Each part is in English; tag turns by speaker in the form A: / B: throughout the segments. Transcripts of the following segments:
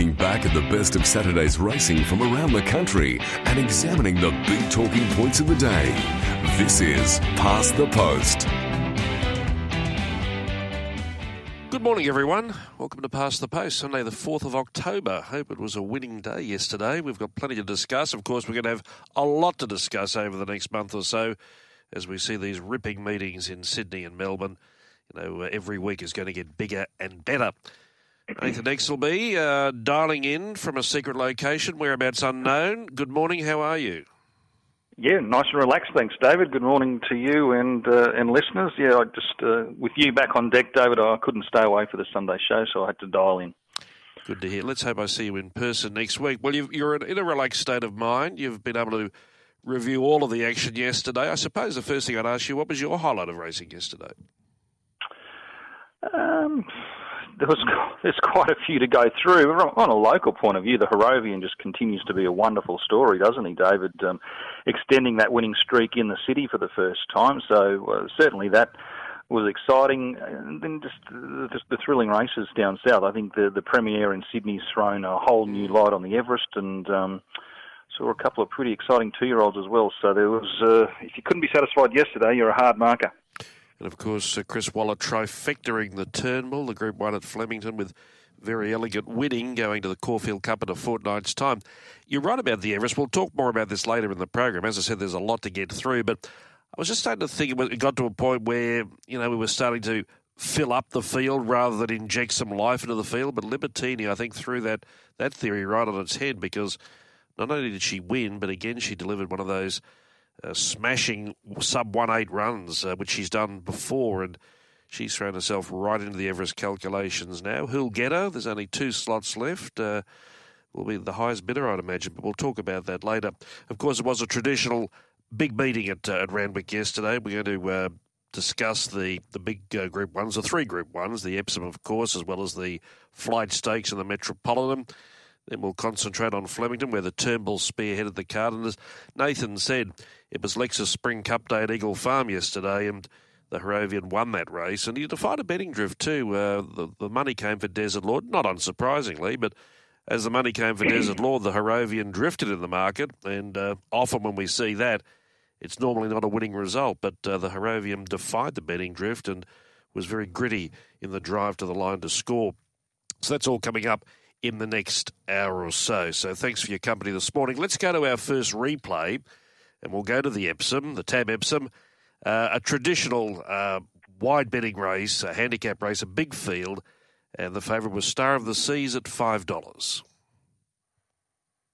A: looking back at the best of Saturday's racing from around the country and examining the big talking points of the day. This is Past the Post.
B: Good morning, everyone. Welcome to Past the Post, Sunday, the 4th of October. Hope it was a winning day yesterday. We've got plenty to discuss. Of course, we're going to have a lot to discuss over the next month or so as we see these ripping meetings in Sydney and Melbourne. You know, every week is going to get bigger and better. Nathan Exelby, uh, dialing in from a secret location, whereabouts unknown. Good morning, how are you?
C: Yeah, nice and relaxed. Thanks, David. Good morning to you and uh, and listeners. Yeah, I just uh, with you back on deck, David. I couldn't stay away for the Sunday show, so I had to dial in.
B: Good to hear. Let's hope I see you in person next week. Well, you are in a relaxed state of mind. You've been able to review all of the action yesterday. I suppose the first thing I'd ask you, what was your highlight of racing yesterday?
C: Um, there was there's quite a few to go through. On a local point of view, the Harrovian just continues to be a wonderful story, doesn't he, David? Um, extending that winning streak in the city for the first time, so uh, certainly that was exciting. And then just, just the thrilling races down south. I think the the premiere in Sydney's thrown a whole new light on the Everest and. Um, saw a couple of pretty exciting two-year-olds as well. So there was, uh, if you couldn't be satisfied yesterday, you're a hard marker.
B: And of course, uh, Chris Waller trifectoring the Turnbull, the Group 1 at Flemington with Verry Elleegant winning going to the Caulfield Cup in a fortnight's time. You're right about the Everest. We'll talk more about this later in the program. As I said, there's a lot to get through, but I was just starting to think it got to a point where, you know, we were starting to fill up the field rather than inject some life into the field. But Libertini, I think, threw that, that theory right on its head because not only did she win, but again, she delivered one of those – uh, smashing sub one eight runs, uh, which she's done before, and she's thrown herself right into the Everest calculations now. Who'll get her? There's only two slots left. Uh, will be the highest bidder, I'd imagine, but we'll talk about that later. Of course, it was a traditional big meeting at, uh, at Randwick yesterday. We're going to uh, discuss the, the big uh, Group 1s, the three Group 1s, the Epsom, of course, as well as the Flight Stakes and the Metropolitan. Then we'll concentrate on Flemington, where the Turnbull spearheaded the card. And as Nathan said, it was Lexus Spring Cup Day at Eagle Farm yesterday, and the Harrovian won that race. And he defied a betting drift too. Uh, the, the money came for Desert Lord, not unsurprisingly, but as the money came for Desert Lord, the Harrovian drifted in the market. And uh, often when we see that, it's normally not a winning result. But uh, the Harrovian defied the betting drift and was very gritty in the drive to the line to score. So that's all coming up in the next hour or so. So thanks for your company this morning. Let's go to our first replay, and we'll go to the Epsom, the Tab Epsom, uh, a traditional uh, wide betting race, a handicap race, a big field, and the favourite was Star of the Seas at five dollars.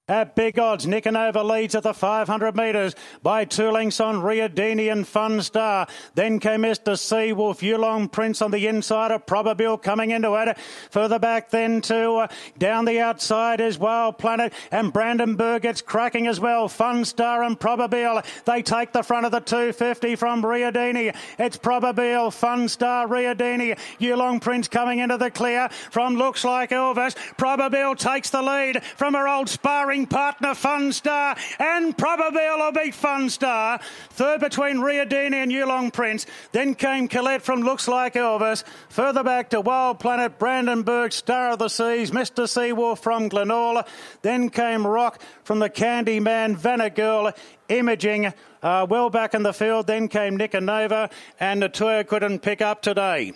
D: At big odds, Nicanova leads at the 500 metres by two lengths on Riadini and Funstar. Then came Mr. Seawolf, Yulong Prince on the inside of Probabeel coming into it. Further back then to uh, down the outside is Wild Planet and Brandenburg gets cracking as well. Funstar and Probabeel, They take the front of the 250 from Riadini. It's Probabeel, Fun Star, Riadini. Yulong Prince coming into the clear from looks like Elvis. Probabeel takes the lead from her old sparring sparring partner Funstar and Probabeel will beat Funstar. Third between Riadini and Yulong Prince. Then came Colette from Looks Like Elvis. Further back to Wild Planet, Brandenburg, Star of the Seas, Mr. Seawolf from Glenorla. Then came Rock from the Candyman, Vanna Girl, Imaging. Uh, well back in the field, then came Nicanova, and tour couldn't pick up today.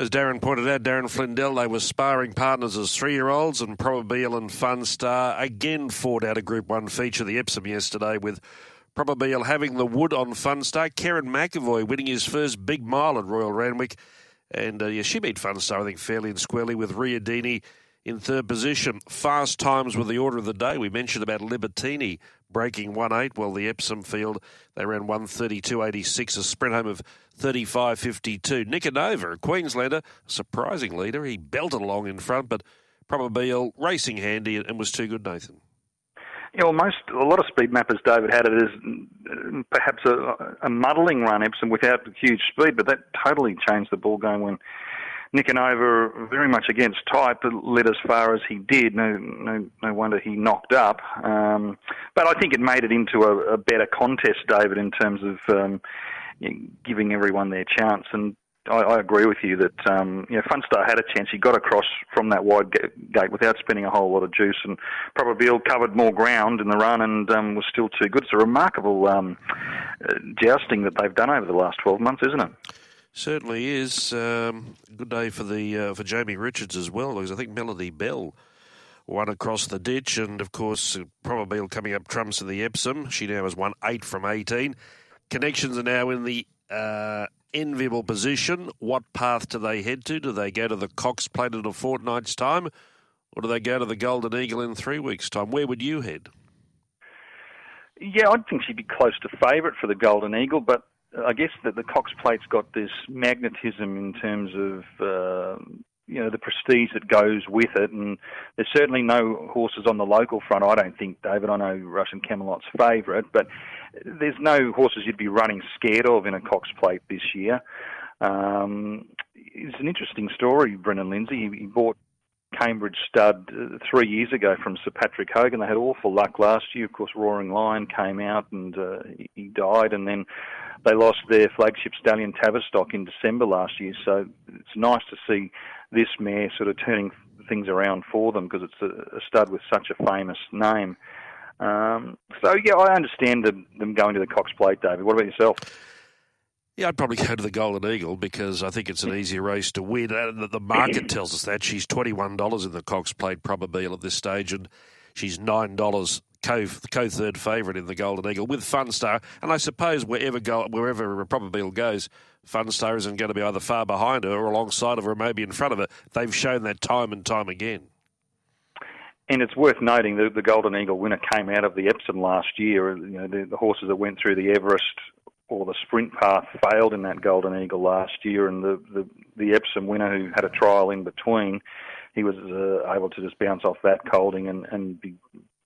B: As Darren pointed out, Darren Flindell, they were sparring partners as three year olds, and Probabeel and Funstar again fought out a Group 1 feature, the Epsom, yesterday, with Probabeel having the wood on Funstar. Kerrin McEvoy winning his first big mile at Royal Randwick. And uh, yeah, she beat Funstar, I think, fairly and squarely with Riadini in third position. Fast times were the order of the day. We mentioned about Libertini breaking 1-8. Well, the Epsom field, they ran 132.86, a sprint home of 35.52. Nicanova, a Queenslander, surprising leader. He belted along in front, but Probabeel racing handy and was too good, Nathan.
C: Yeah, well, most a lot of speed mappers, David, had it as perhaps a, a muddling run Epsom without huge speed, but that totally changed the ball game when Nicanova, very much against type, led as far as he did. No, no, no wonder he knocked up. Um, but I think it made it into a, a better contest, David, in terms of um, giving everyone their chance. And I, I agree with you that um, you know Funstar had a chance. He got across from that wide gate without spending a whole lot of juice, and Probabeel covered more ground in the run and um, was still too good. It's a remarkable um, uh, jousting that they've done over the last 12 months, isn't it?
B: Certainly is. Um, good day for the uh, for Jamie Richards as well, because I think Melody Belle won across the ditch, and of course, Probabeel coming up trumps in the Epsom. She now has won eight from 18. Connections are now in the uh, enviable position. What path do they head to? Do they go to the Cox Plate in a fortnight's time, or do they go to the Golden Eagle in three weeks' time? Where would you head?
C: Yeah, I'd think she'd be close to favourite for the Golden Eagle, but I guess that the Cox Plate's got this magnetism in terms of uh, you know the prestige that goes with it, and there's certainly no horses on the local front. I don't think, David. I know Russian Camelot's favourite, but there's no horses you'd be running scared of in a Cox Plate this year. Um, it's an interesting story, Brendan Lindsay. He, he bought Cambridge stud uh, three years ago from Sir Patrick Hogan. They had awful luck last year. Of course, Roaring Lion came out and uh, he died, and then they lost their flagship stallion Tavistock in December last year. So it's nice to see this mare sort of turning things around for them because it's a, a, stud with such a famous name. Um, so yeah, I understand them, them going to the Cox Plate, David. What about yourself?
B: Yeah, I'd probably go to the Golden Eagle because I think it's an easier race to win. Uh, the market tells us that she's twenty one dollars in the Cox Plate Probabeel at this stage, and she's nine dollars co co third favourite in the Golden Eagle with Funstar. And I suppose wherever go, wherever Probabeel goes, Funstar isn't going to be either far behind her or alongside of her, or maybe in front of her. They've shown that time and time again.
C: And it's worth noting that the Golden Eagle winner came out of the Epsom last year. You know, the, the horses that went through the Everest or the sprint path failed in that Golden Eagle last year, and the the, the Epsom winner who had a trial in between, he was uh, able to just bounce off that colding and and be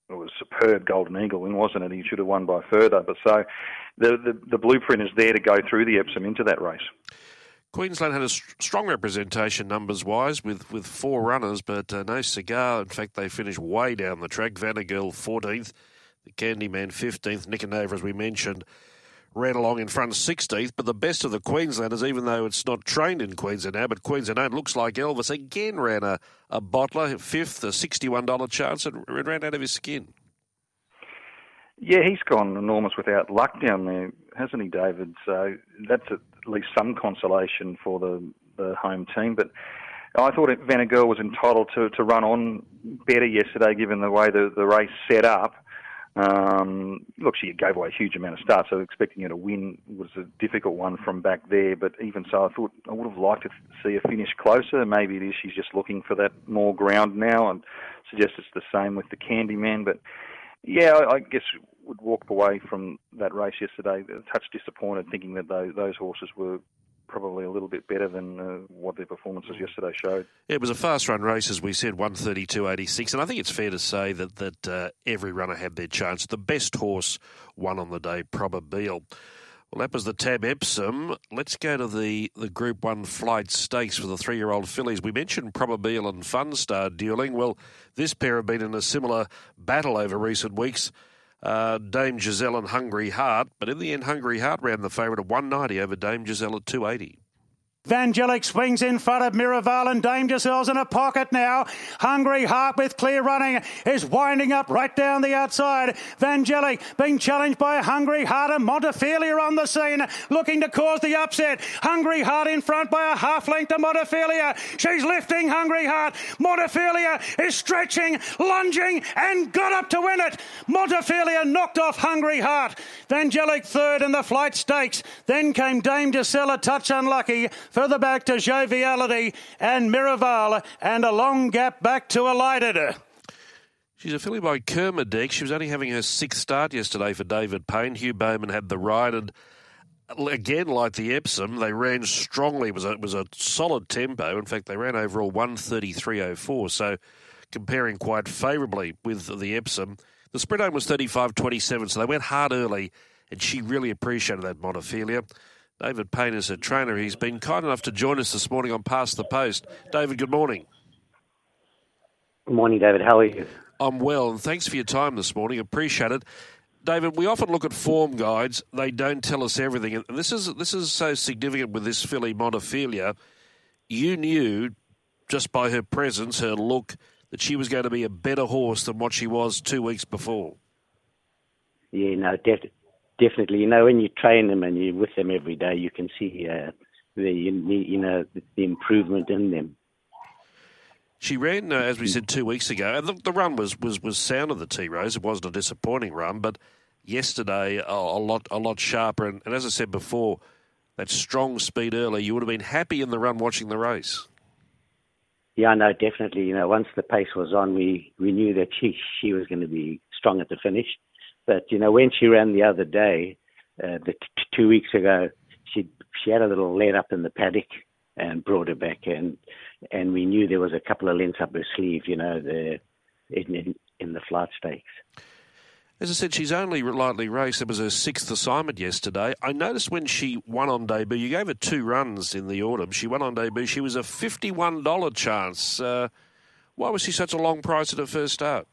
C: it was superb Golden Eagle win, wasn't it? He should have won by further. But so the, the, the blueprint is there to go through the Epsom into that race.
B: Queensland had a strong representation numbers wise with, with four runners, but uh, no cigar. In fact, they finished way down the track. Vanna Girl 14th, the Candyman 15th, Nick and Nicanova, as we mentioned, ran along in front 16th. But the best of the Queenslanders, even though it's not trained in Queensland now, but Queensland looks like Elvis, again ran a, a bottler, fifth, a $61 chance, and ran out of his skin.
C: Yeah, he's gone enormous without luck down there, hasn't he, David? So that's at least some consolation for the, the home team. But I thought Vanna Girl was entitled to, to run on better yesterday, given the way the, the race set up. Um, look, she gave away a huge amount of starts, so expecting her to win was a difficult one from back there. But even so, I thought I would have liked to see her finish closer. Maybe it is she's just looking for that more ground now, and suggest it's the same with the Candyman. But yeah, I, I guess would walk away from that race yesterday a touch disappointed, thinking that those, those horses were probably a little bit better than uh, what their performances yesterday showed.
B: It was a fast run race, as we said, 132.86, and I think it's fair to say that that uh, every runner had their chance. The best horse won on the day, Probabeel. Well, that was the Tab Epsom. Let's go to the, the Group 1 flight stakes for the three year old fillies. We mentioned Probabeel and Funstar dueling. Well, this pair have been in a similar battle over recent weeks uh, Dame Giselle and Hungry Heart, but in the end, Hungry Heart ran the favourite at 190 over Dame Giselle at 280.
D: Vangelic swings in front of Miraval and Dame Giselle's in a pocket now. Hungry Heart with clear running is winding up right down the outside. Vangelic being challenged by Hungry Heart and Montefilia on the scene looking to cause the upset. Hungry Heart in front by a half length to Montefilia. She's lifting Hungry Heart. Montefilia is stretching, lunging and got up to win it. Montefilia knocked off Hungry Heart. Vangelic third in the flight stakes. Then came Dame Giselle a touch unlucky. Further back to Joviality and Miraval, and a long gap back to Elided.
B: She's a filly by Kermadec. She was only having her sixth start yesterday for David Payne. Hugh Bowman had the ride, and again, like the Epsom, they ran strongly. It was a, it was a solid tempo. In fact, they ran overall 133.04. So, comparing quite favourably with the Epsom, the sprint home was 35.27. So they went hard early, and she really appreciated that Montefilia. David Payne is a trainer. He's been kind enough to join us this morning on Past the Post. David, good morning.
E: Good morning, David. How are you?
B: I'm well, and thanks for your time this morning. Appreciate it. David, we often look at form guides; they don't tell us everything, and this is this is so significant with this filly Montefilia. You knew just by her presence, her look, that she was going to be a better horse than what she was two weeks before.
E: Yeah, no, def- definitely. You know, when you train them and you're with them every day, you can see uh, the you know the improvement in them.
B: She ran, uh, as we said two weeks ago. The, the run was, was was sound of the Tea Rose. It wasn't a disappointing run, but yesterday a, a lot a lot sharper. And, and, as I said before, that strong speed early, you would have been happy in the run watching the race.
E: Yeah, no, definitely. You know, once the pace was on, we we knew that she she was going to be strong at the finish. But you know, when she ran the other day, uh, the t- two weeks ago, she she had a little let up in the paddock and brought her back, and and we knew there was a couple of lengths up her sleeve. You know, the in in, in the flight stakes.
B: As I said, she's only lightly raced. It was her sixth assignment yesterday. I noticed when she won on debut, you gave her two runs in the autumn. She won on debut. She was a $51 chance. Uh, why was she such a long price at her first start?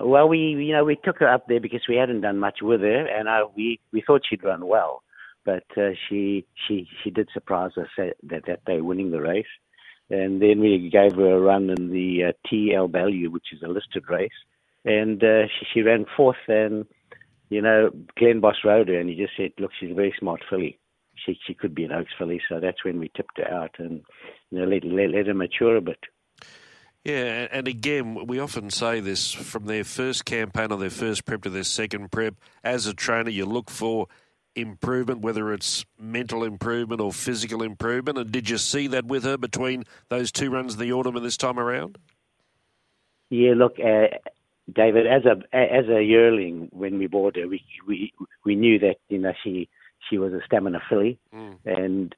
E: Well, we you know we took her up there because we hadn't done much with her, and uh, we we thought she'd run well, but uh, she she she did surprise us that that day winning the race, and then we gave her a run in the uh, TL Value, which is a listed race, and uh, she, she ran fourth. And you know, Glenn Boss rode her, and he just said, "Look, she's a very smart filly. She she could be an Oaks filly." So that's when we tipped her out, and you know, let let, let her mature a bit.
B: Yeah, and again, we often say this from their first campaign or their first prep to their second prep. As a trainer, you look for improvement, whether it's mental improvement or physical improvement. And did you see that with her between those two runs in the autumn and this time around?
E: Yeah, look, uh, David, as a as a yearling, when we bought her, we we we knew that you know she she was a stamina filly, mm. and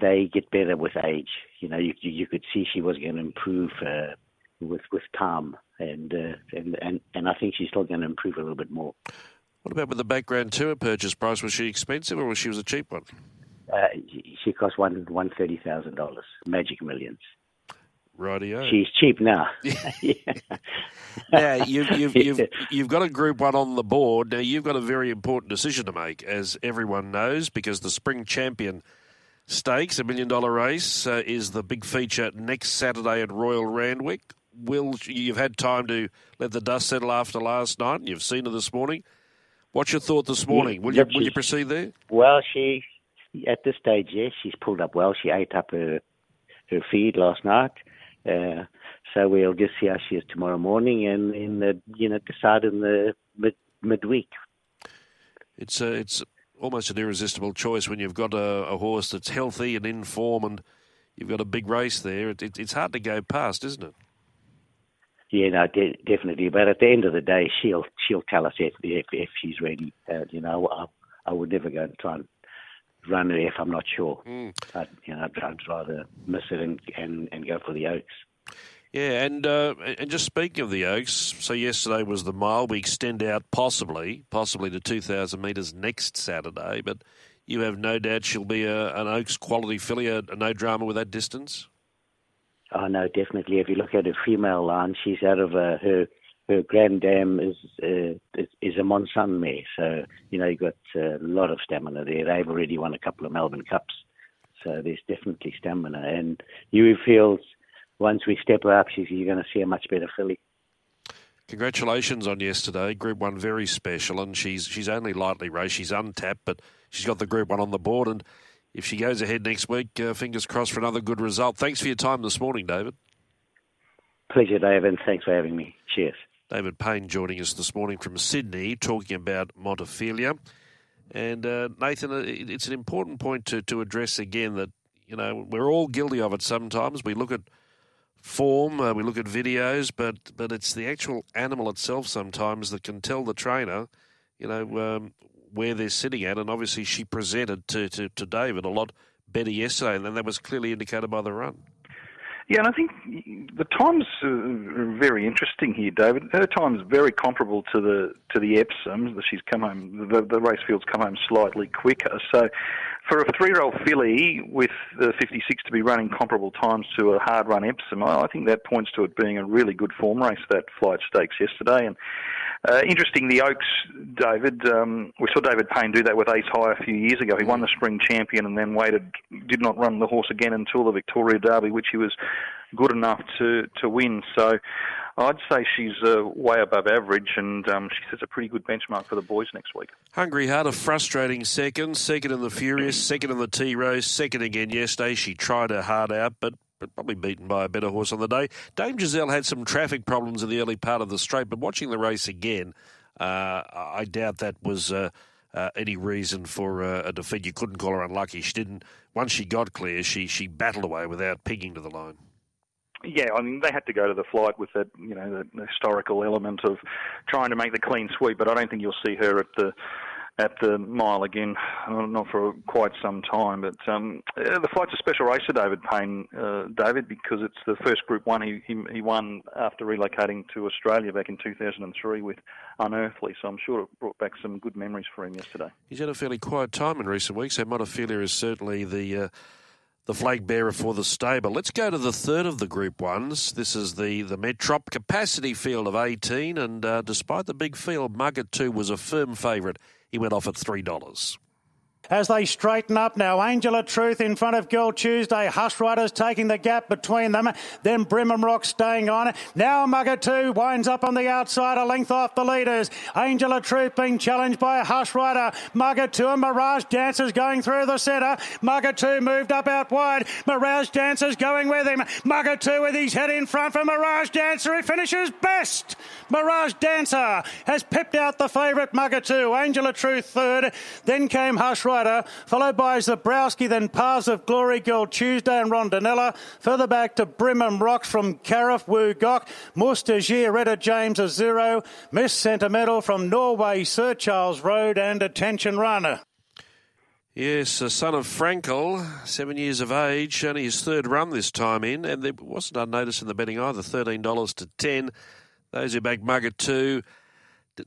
E: they get better with age. You know, you you could see she was going to improve uh, with with time, and uh, and and and I think she's still going to improve a little bit more.
B: What about with the background tour purchase price? Was she expensive or was she was a cheap one?
E: Uh, she cost one one thirty thousand dollars. Magic Millions.
B: Rightio.
E: She's cheap now.
B: now you've, you've, you've, you've got a Group One on the board. Now you've got a very important decision to make, as everyone knows, because the Spring Champion Stakes, a million dollar race, uh, is the big feature next Saturday at Royal Randwick. Will you've had time to let the dust settle after last night? And you've seen her this morning. What's your thought this morning? Will you will you proceed there?
E: Well, she at this stage, yes, she's pulled up well. She ate up her her feed last night. Uh, so we'll just see how she is tomorrow morning, and in the you know decide in the mid midweek.
B: It's uh, it's almost an irresistible choice when you've got a, a, horse that's healthy and in form, and you've got a big race there. It, it, it's hard to go past, isn't it?
E: Yeah, no, de- definitely. But at the end of the day, she'll she'll tell us if if, if she's ready. Uh, you know, I, I would never go and try and run it if I'm not sure. Mm. I'd, you know, I'd, I'd, rather miss it and, and, and go for the Oaks.
B: Yeah, and uh, and just speaking of the Oaks, so yesterday was the mile. We extend out possibly, possibly to 2,000 metres next Saturday, but you have no doubt she'll be a, an Oaks quality filly, a, a no drama with that distance?
E: Oh, no, definitely. If you look at her female line, she's out of uh, her her grand dam is uh, is, a Monsun mare, so you know you've got uh, a lot of stamina there. They've already won a couple of Melbourne Cups, so there's definitely stamina. And Huey feels once we step her up, she's, you're going to see a much better filly.
B: Congratulations on yesterday, Group One, very special, and she's she's only lightly raced. She's untapped, but she's got the Group One on the board, and if she goes ahead next week, uh, fingers crossed for another good result. Thanks for your time this morning, David.
E: Pleasure, David, and thanks for having me. Cheers.
B: David Payne joining us this morning from Sydney, talking about Montefilia. And uh, Nathan, uh, it's an important point to, to address again that, you know, we're all guilty of it sometimes. We look at form, uh, we look at videos, but, but it's the actual animal itself sometimes that can tell the trainer, you know, um, where they're sitting at. And obviously, she presented to, to, to David a lot better yesterday, and that was clearly indicated by the run.
C: Yeah, and I think the times are very interesting here, David. Her time's very comparable to the to the Epsom. She's come home. The, the race field's come home slightly quicker. So, for a three-year-old filly with the 56 to be running comparable times to a hard-run Epsom, I think that points to it being a really good form race, that flight stakes yesterday. And uh, interesting, the Oaks, David. Um, we saw David Payne do that with Ace High a few years ago. He won the Spring Champion and then waited, did not run the horse again until the Victoria Derby, which he was good enough to to win. So I'd say she's uh, way above average, and um, she sets a pretty good benchmark for the boys next week.
B: Hungry Heart, a frustrating second, second in the Furious, second in the Tea Rose, second again yesterday. She tried her heart out, but but probably beaten by a better horse on the day. Dame Giselle had some traffic problems in the early part of the straight, but watching the race again, uh, I doubt that was. Uh, uh, any reason for uh, a defeat. You couldn't call her unlucky. She didn't. Once she got clear, she she battled away without pigging to the line.
C: Yeah, I mean they had to go to the flight with that, you know, the historical element of trying to make the clean sweep. But I don't think you'll see her at the at the mile again, not for quite some time. But um, the flight's a special race for David Payne, uh, David, because it's the first Group One he, he, he won after relocating to Australia back in 2003 with Unearthly. So I'm sure it brought back some good memories for him yesterday.
B: He's had a fairly quiet time in recent weeks. So Montefilia is certainly the. Uh, the flag bearer for the stable. Let's go to the third of the Group Ones. This is the the Metrop capacity field of 18, and uh, despite the big field, Mugatoo was a firm favourite he went off at $3
D: as they straighten up now. Angel of Truth in front of Girl Tuesday. Hush Writers taking the gap between them. Then Brimham Rock staying on. Now Mugatoo winds up on the outside, a length off the leaders. Angel of Truth being challenged by a Hush Writer. Mugger 2 and Mirage Dancers going through the centre. Mugatoo moved up out wide. Mirage Dancers going with him. Mugatoo with his head in front for Mirage Dancer. He finishes best. Mirage Dancer has pipped out the favourite Mugatoo. Angel of Truth third. Then came Hush Writer followed by Zabrowski, then Paths of Glory, Girl Tuesday and Rondinella. Further back to Brimham Rocks from Cariff, Wu Gok, Mustajeer, Retta James a zero, Miss Sentimental from Norway, Sir Charles Road and Attention Runner.
B: Yes, a son of Frankel, seven years of age, only his third run this time in, and there wasn't unnoticed in the betting either, $13 to 10 Those who back Mugatoo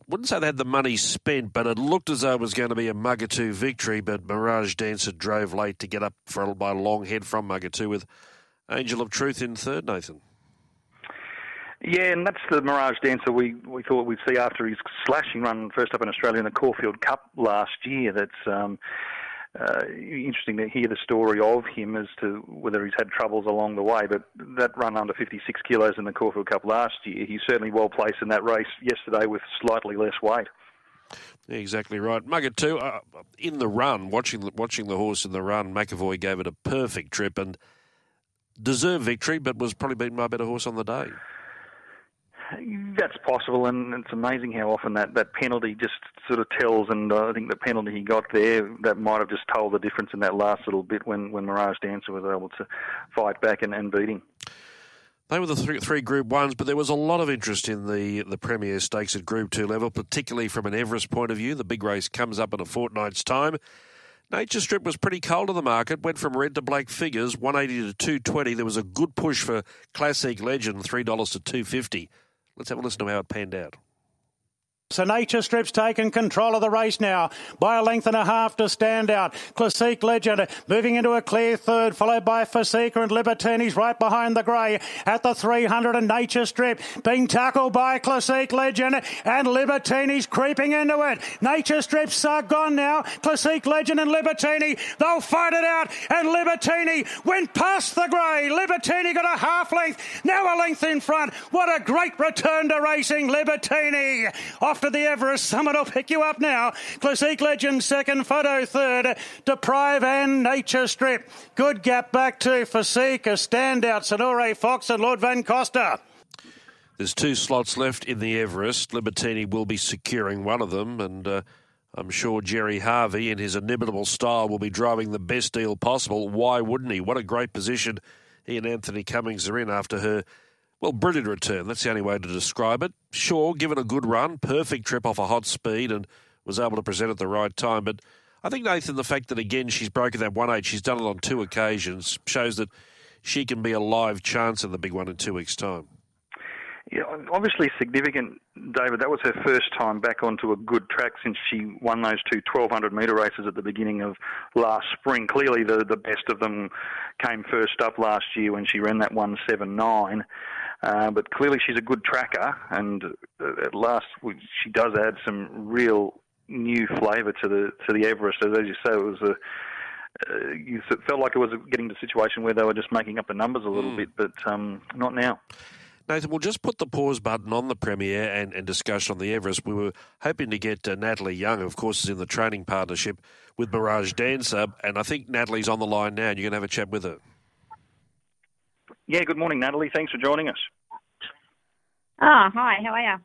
B: wouldn't say they had the money spent, but it looked as though it was going to be a Mugatoo victory. But Mirage Dancer drove late to get up for by a long head from Mugatoo with Angel of Truth in third, Nathan.
C: Yeah, and that's the Mirage Dancer we, we thought we'd see after his slashing run first up in Australia in the Caulfield Cup last year. That's um, uh, interesting to hear the story of him as to whether he's had troubles along the way. But that run under 56 kilos in the Caulfield Cup last year, he's certainly well placed in that race yesterday with slightly less weight.
B: Exactly right. Mugatoo. Uh, in the run, watching the, watching the horse in the run, McEvoy gave it a perfect trip and deserved victory, but was probably beaten by a better horse on the day.
C: That's possible, and it's amazing how often that, that penalty just sort of tells. And I think the penalty he got there that might have just told the difference in that last little bit when, when Mirage Dancer was able to fight back and, and beat him.
B: They were the three, three, Group Ones, but there was a lot of interest in the the Premier Stakes at Group Two level, particularly from an Everest point of view. The big race comes up in a fortnight's time. Nature Strip was pretty cold in the market, went from red to black figures, 180 to 220. There was a good push for Classique Legend, $3 to 250. Let's have a listen to how it panned out.
D: So Nature Strip's taken control of the race now by a length and a half to stand out. Classique Legend moving into a clear third, followed by Fasika and Libertinis right behind the grey at the 300 and Nature Strip being tackled by Classique Legend and Libertinis creeping into it. Nature Strip's are gone now. Classique Legend and Libertini, they'll fight it out and Libertini went past the grey. Libertini got a half length, now a length in front. What a great return to racing, Libertini. Off after the Everest Summit I'll pick you up now. Classique Legend second, Photo third, Deprive and Nature Strip. Good gap back to Fasika, standout Sonore Fox and Lord Van Costa.
B: There's two slots left in the Everest. Libertini will be securing one of them, and uh, I'm sure Gerry Harvey, in his inimitable style, will be driving the best deal possible. Why wouldn't he? What a great position he and Anthony Cummings are in after her well, brilliant return. That's the only way to describe it. Sure, given a good run, perfect trip off a hot speed, and was able to present at the right time. But I think, Nathan, the fact that, again, she's broken that 1 8, she's done it on two occasions, shows that she can be a live chance in the big one in two weeks' time.
C: Yeah, obviously significant, David. That was her first time back onto a good track since she won those two 1200 metre races at the beginning of last spring. Clearly, the, the best of them came first up last year when she ran that 179. Uh, but clearly, she's a good tracker, and uh, at last, she does add some real new flavour to the to the Everest. As you say, it was a uh, you felt like it was getting to a situation where they were just making up the numbers a little mm. bit, but um, not now.
B: Nathan, we'll just put the pause button on the premiere and, and discussion on the Everest. We were hoping to get uh, Natalie Young, of course, is in the training partnership with Mirage Dancer, and I think Natalie's on the line now, and you're going to have a chat with her.
C: Yeah, good morning, Natalie. Thanks for joining us.
F: Ah, oh, hi. How are you?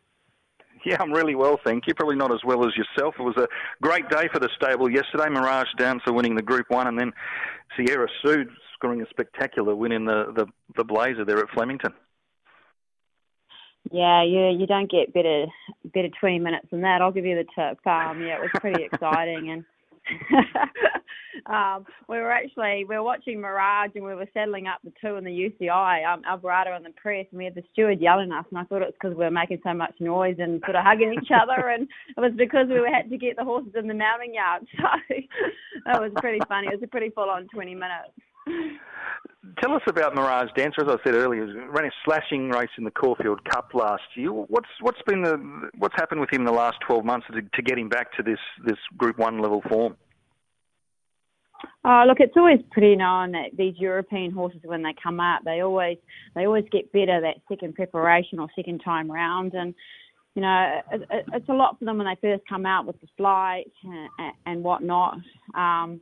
C: Yeah, I'm really well, thank you. Probably not as well as yourself. It was a great day for the stable yesterday. Mirage Dancer winning the Group One, and then Sierra Sue scoring a spectacular win in the, the, the Blazer there at Flemington.
F: Yeah, you you don't get better better twenty minutes than that. I'll give you the tip. Um, yeah, it was pretty exciting, and um, we were actually we were watching Mirage, and we were settling up the two in the UCI, um, Alvarado and the press, and we had the steward yelling at us, and I thought it was because we were making so much noise and sort of hugging each other, and it was because we had to get the horses in the mounting yard. So that was pretty funny. It was a pretty full on twenty minutes.
C: Tell us about Mirage Dancer. As I said earlier, he ran a slashing race in the Caulfield Cup last year. What's what's been the what's happened with him in the last twelve months to, to get him back to this this Group One level form?
F: Oh, look, it's always pretty known that these European horses, when they come out, they always they always get better that second preparation or second time round, and you know it, it, it's a lot for them when they first come out with the flight and, and whatnot. Um,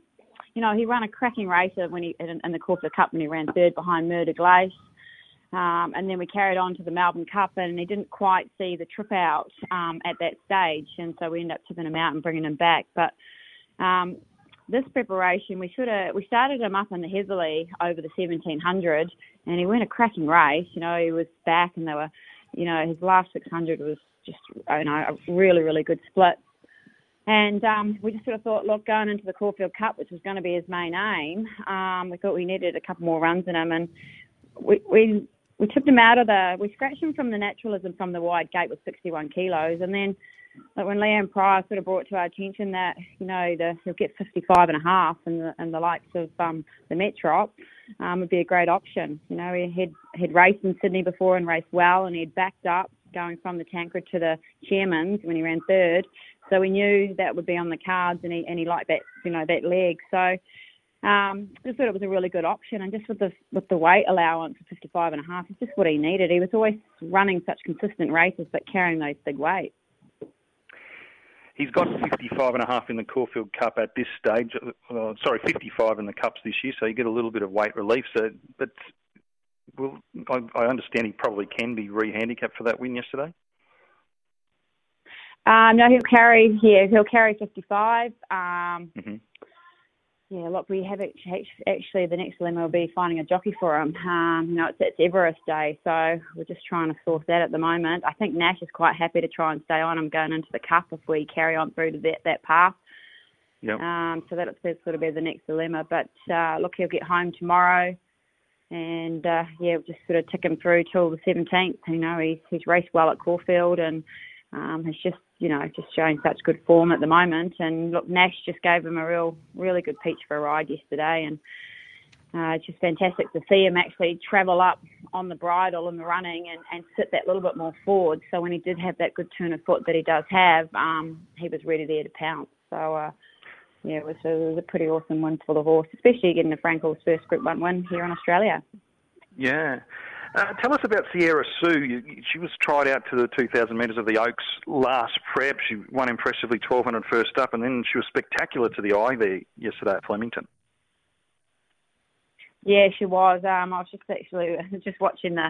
F: you know, he ran a cracking race when he in, in the Caulfield Cup when he ran third behind Mer de Glace. Um, and then we carried on to the Melbourne Cup, and he didn't quite see the trip out um, at that stage, and so we ended up tipping him out and bringing him back. But um, this preparation, we should have we started him up in the Heatherlie over the 1700, and he went a cracking race. You know, he was back, and they were, you know, his last 600 was just, you know, a really really good split. And um, we just sort of thought, look, going into the Caulfield Cup, which was going to be his main aim, um, we thought we needed a couple more runs in him, and we we we tipped him out of the, we scratched him from the naturalism from the wide gate with 61 kilos, and then like when Liam Pryor sort of brought to our attention that you know the, he'll get 55 and a half, and the and the likes of um, the Metrop um, would be a great option. You know, he had had raced in Sydney before and raced well, and he'd backed up going from the Tancred to the Chairman's when he ran third. So we knew that would be on the cards, and he and he liked that you know that leg. So um, just thought it was a really good option, and just with the with the weight allowance of 55 and a half, it's just what he needed. He was always running such consistent races, but carrying those big weights.
C: He's got 55 and a half in the Caulfield Cup at this stage. Uh, sorry, 55 in the Cups this year, so you get a little bit of weight relief. So, but well, I, I understand he probably can be re-handicapped for that win yesterday.
F: Um, no, he'll carry. Yeah, he'll carry 55. Um, mm-hmm. Yeah, look, we have actually the next dilemma will be finding a jockey for him. Um, you know, it's, it's Everest Day, so we're just trying to source that at the moment. I think Nash is quite happy to try and stay on him going into the Cup if we carry on through to that that path.
C: Yep.
F: Um, so that'll sort of be the next dilemma. But uh, look, he'll get home tomorrow, and uh, yeah, we'll just sort of tick him through till the 17th. You know, he's he's raced well at Caulfield and um, has just you know, just showing such good form at the moment. And look, Nash just gave him a real, really good peach for a ride yesterday, and uh, it's just fantastic to see him actually travel up on the bridle in the running and, and sit that little bit more forward. So when he did have that good turn of foot that he does have, um, he was ready there to pounce. So. Uh, yeah, it was, a, it was a pretty awesome win for the horse, especially getting the Frankel's first Group One win here in Australia.
C: Yeah, uh, tell us about Sierra Sue. She was tried out to the 2,000 metres of the Oaks last prep. She won impressively 1,200 first up, and then she was spectacular to the eye there yesterday at Flemington.
F: Yeah, she was. Um, I was just actually just watching the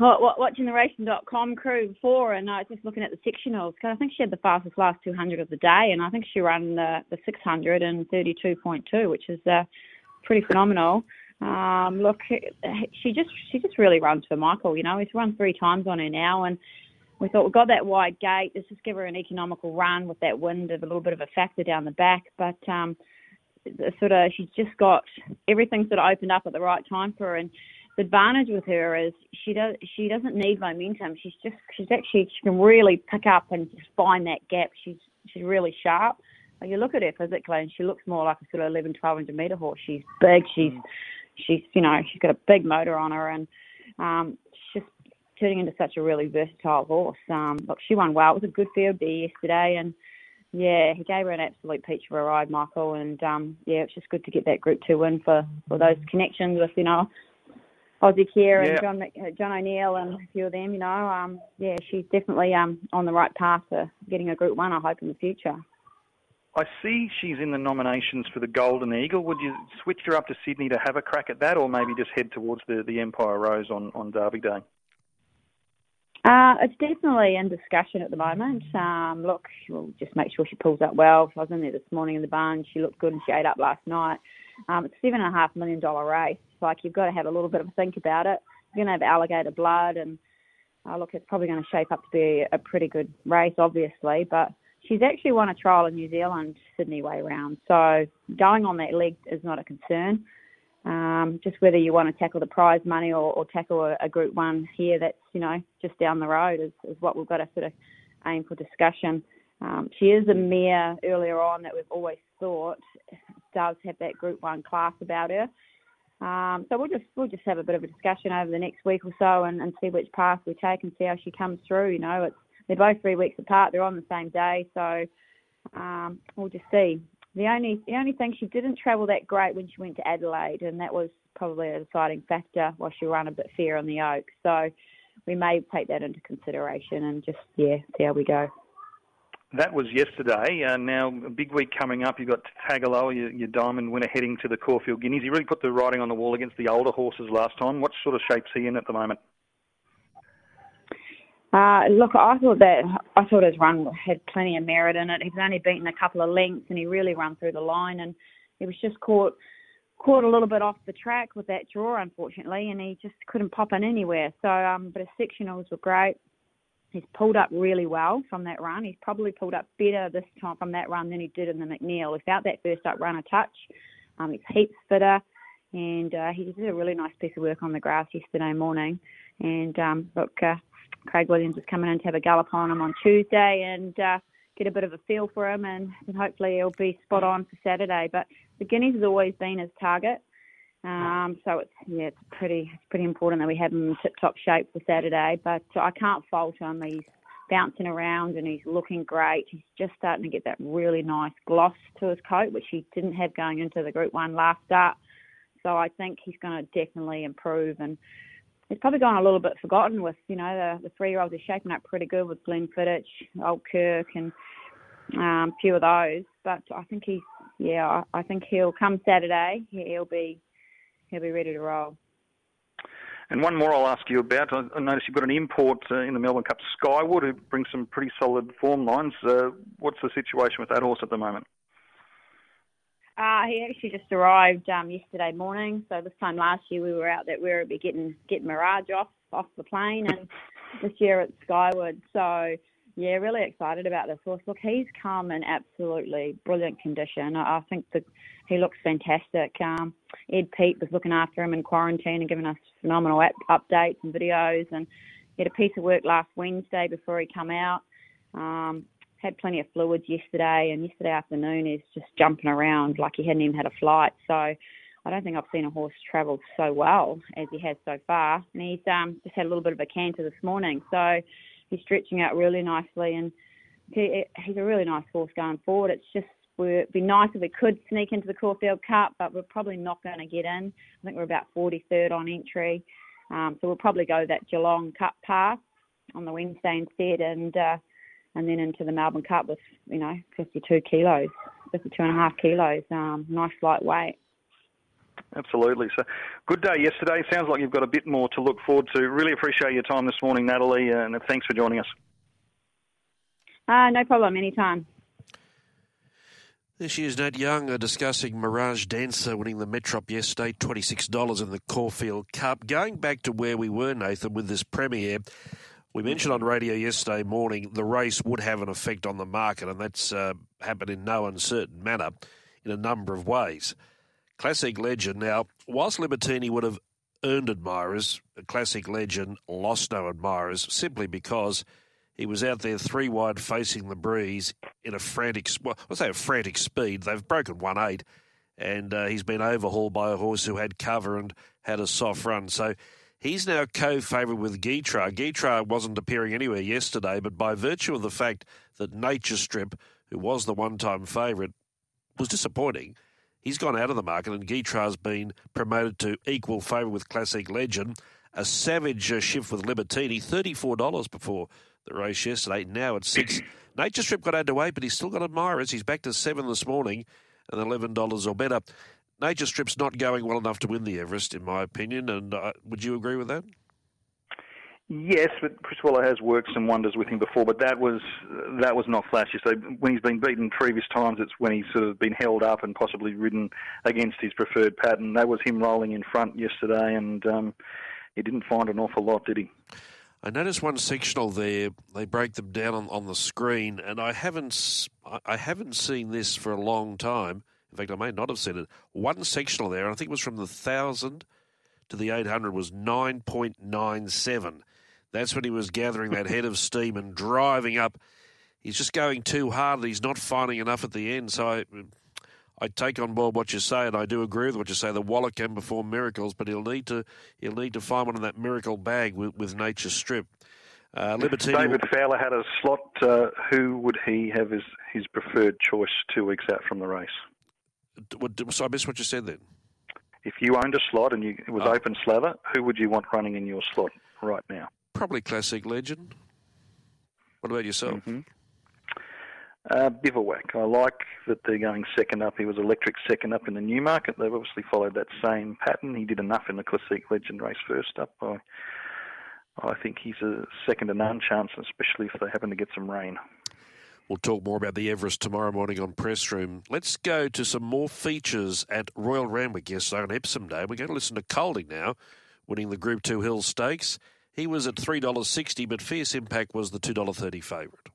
F: watching the racing.com crew before, and I was just looking at the sectionals. Cause I think she had the fastest last 200 of the day, and I think she ran the the 600 in 32.2, which is uh, pretty phenomenal. Um, look, she just she just really runs for Michael. You know, he's run three times on her now, and we thought we got that wide gate. Let's just give her an economical run with that wind of a little bit of a factor down the back. But um, sort of she's just got everything sort of opened up at the right time for her. And the advantage with her is she does she doesn't need momentum. She's just she's actually she can really pick up and just find that gap. She's she's really sharp. you look at her physically, and she looks more like a sort of 11, 1200 meter horse. She's big. She's she's you know she's got a big motor on her, and um, she's turning into such a really versatile horse. Um, look, she won well. It was a good field there yesterday, and yeah, he gave her an absolute peach of a ride, Michael. And um, yeah, it's just good to get that Group Two win for for those connections with you know Aussie Care and yeah. John uh, John O'Neill and a few of them. You know, um, yeah, she's definitely um, on the right path to getting a Group One. I hope in the future.
C: I see she's in the nominations for the Golden Eagle. Would you switch her up to Sydney to have a crack at that, or maybe just head towards the, the Empire Rose on, on Derby Day?
F: Uh, it's definitely in discussion at the moment. Um, look, we'll just make sure she pulls up well. I was in there this morning in the barn. She looked good and she ate up last night. Um, it's a seven and a half million dollar race. Like you've got to have a little bit of a think about it. You're going to have alligator blood, and uh, look, it's probably going to shape up to be a pretty good race, obviously. But she's actually won a trial in New Zealand Sydney way round, so going on that leg is not a concern. Um, just whether you want to tackle the prize money or, or tackle a, a, Group One here, that's you know just down the road is, is what we've got to sort of aim for discussion. Um, she is a mare earlier on that we've always thought does have that Group One class about her. Um, so we'll just we'll just have a bit of a discussion over the next week or so and, and see which path we take and see how she comes through. You know, it's they're both three weeks apart. They're on the same day, so um, we'll just see. The only the only thing she didn't travel that great when she went to Adelaide, and that was probably a deciding factor while she ran a bit fair on the Oak. So we may take that into consideration and just yeah see how we go.
C: That was yesterday. Uh, now, a big week coming up. You've got Tagaloa, your, your diamond winner, heading to the Caulfield Guineas. He really put the writing on the wall against the older horses last time. What sort of shape's he in at the moment?
F: Uh, look, I thought that I thought his run had plenty of merit in it. He's only beaten a couple of lengths, and he really run through the line, and he was just caught caught a little bit off the track with that draw, unfortunately, and he just couldn't pop in anywhere. So, um, but his sectionals were great. He's pulled up really well from that run. He's probably pulled up better this time from that run than he did in the McNeil. Without that first up run a touch, um, he's heaps fitter, and uh, he did a really nice piece of work on the grass yesterday morning. And um, look, uh, Craig Williams is coming in to have a gallop on him on Tuesday and uh, get a bit of a feel for him, and, and hopefully he'll be spot on for Saturday. But the Guineas has always been his target. Um, so it's yeah, it's pretty it's pretty important that we have him in tip top shape for Saturday. But I can't fault him. He's bouncing around and he's looking great. He's just starting to get that really nice gloss to his coat, which he didn't have going into the Group One last start. So I think he's going to definitely improve and he's probably gone a little bit forgotten with, you know, the, the three year olds are shaping up pretty good with Glenn Fittich, Ole Kirk, and um, a few of those. But I think he's, yeah, I, I think he'll come Saturday. He'll be, he'll be ready to roll.
C: And one more I'll ask you about. I notice you've got an import uh, in the Melbourne Cup, Skywood, who brings some pretty solid form lines. Uh, what's the situation with that horse at the moment?
F: Uh, he actually just arrived um, yesterday morning. So this time last year we were out that we were getting getting Mirage off off the plane, and this year it's Skywood. So yeah, really excited about this horse. Look, he's come in absolutely brilliant condition. I, I think that he looks fantastic. Um, Ed Pete was looking after him in quarantine and giving us phenomenal ap- updates and videos, and he had a piece of work last Wednesday before he come out. Um, had plenty of fluids yesterday, and yesterday afternoon is just jumping around like he hadn't even had a flight. So I don't think I've seen a horse travel so well as he has so far. And he's um, just had a little bit of a canter this morning, so he's stretching out really nicely, and he, he's a really nice horse going forward. It's just it'd be nice if we could sneak into the Caulfield Cup, but we're probably not going to get in. I think we're about 43rd on entry, um, so we'll probably go that Geelong Cup path on the Wednesday instead, and uh, and then into the Melbourne Cup with, you know, 52 kilos, 52 and a half kilos, um, nice lightweight.
C: Absolutely. So, good day yesterday. Sounds like you've got a bit more to look forward to. Really appreciate your time this morning, Natalie, and thanks for joining us.
F: Uh, no problem, anytime.
B: This year's is, Nat Young, uh, discussing Mirage Dancer winning the Metrop yesterday, $26 in the Caulfield Cup. Going back to where we were, Nathan, with this premiere, we mentioned on radio yesterday morning the race would have an effect on the market, and that's uh, happened in no uncertain manner in a number of ways. Classique Legend. Now, whilst Libertini would have earned admirers. Classique Legend lost no admirers simply because he was out there three wide facing the breeze in a frantic, well, let's say a frantic speed. They've broken one eight, and uh, he's been overhauled by a horse who had cover and had a soft run. So he's now co-favourite with Gytrash. Gytrash wasn't appearing anywhere yesterday, but by virtue of the fact that Nature Strip, who was the one-time favourite, was disappointing. He's gone out of the market, and Gytrash's been promoted to equal favourite with Classique Legend. A savage uh, shift with Libertini, $34 before the race yesterday. Now at six. Nature Strip got underway, but he's still got admirers. He's back to seven this morning and $11 or better. Nature Strip's not going well enough to win the Everest, in my opinion. And uh, would you agree with that?
C: Yes, but Chris Waller has worked some wonders with him before, but that was that was not flashy. So when he's been beaten previous times, it's when he's sort of been held up and possibly ridden against his preferred pattern. That was him rolling in front yesterday, and um, he didn't find an awful lot, did he?
B: I noticed one sectional there. They break them down on, on the screen, and I haven't I haven't seen this for a long time. In fact, I may not have seen it. One sectional there, and I think it was from the thousand to the eight hundred was nine point nine seven. That's when he was gathering that head of steam and driving up. He's just going too hard. He's not finding enough at the end. So I, I take on board what you say, and I do agree with what you say. The Waller can perform miracles, but he'll need to he'll need to find one in that miracle bag with, with Nature Strip.
C: Uh, Libertini. David Fowler had a slot. Uh, who would he have as his preferred choice two weeks out from the race?
B: So I missed what you said then.
C: If you owned a slot and you, it was oh. open slather, who would you want running in your slot right now?
B: Probably Classique Legend. What about yourself?
C: Mm-hmm. Uh, Bivouac. I like that they're going second up. He was electric second up in the Newmarket. They've obviously followed that same pattern. He did enough in the Classique Legend race first up. I, I think he's a second to none chance, especially if they happen to get some rain.
B: We'll talk more about the Everest tomorrow morning on Press Room. Let's go to some more features at Royal Randwick yesterday on Epsom Day. We're going to listen to Kolding now, winning the Group 2 Hill Stakes. He was at $3.60, but Fierce Impact was the $2.30 favourite.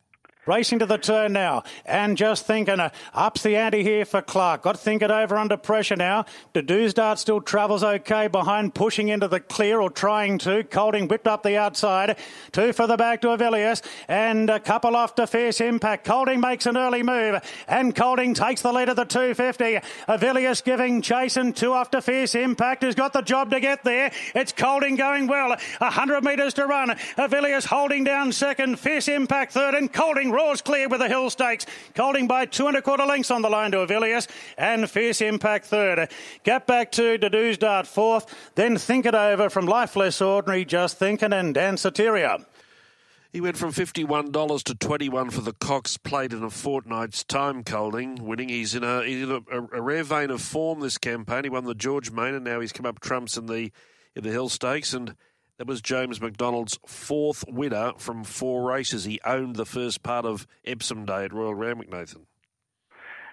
D: Racing to the turn now, and just thinking, uh, ups the ante here for Clark. Got to think it over under pressure now. Dart still travels okay behind, pushing into the clear or trying to. Kolding whipped up the outside. Two for the back to Avilius, and a couple off to Fierce Impact. Kolding makes an early move, and Kolding takes the lead at the 250. Avilius giving chase, and two off to Fierce Impact, who's got the job to get there. It's Kolding going well. 100 metres to run. Avilius holding down second. Fierce Impact third, and Kolding roars clear with the Hill Stakes. Kolding by two and a quarter lengths on the line to Avilius and Fierce Impact third. Gap back to Dedue's Dart fourth. Then Think It Over from Life Less Ordinary, Just Thinking and Danceteria.
B: He went from $51 to 21 for the Cox plate in a fortnight's time, Kolding, winning. He's in, a, he's in a, a, rare vein of form this campaign. He won the George Main and now he's come up trumps in the in the Hill Stakes and that was James McDonald's fourth winner from four races. He owned the first part of Epsom Day at Royal Randwick, Nathan.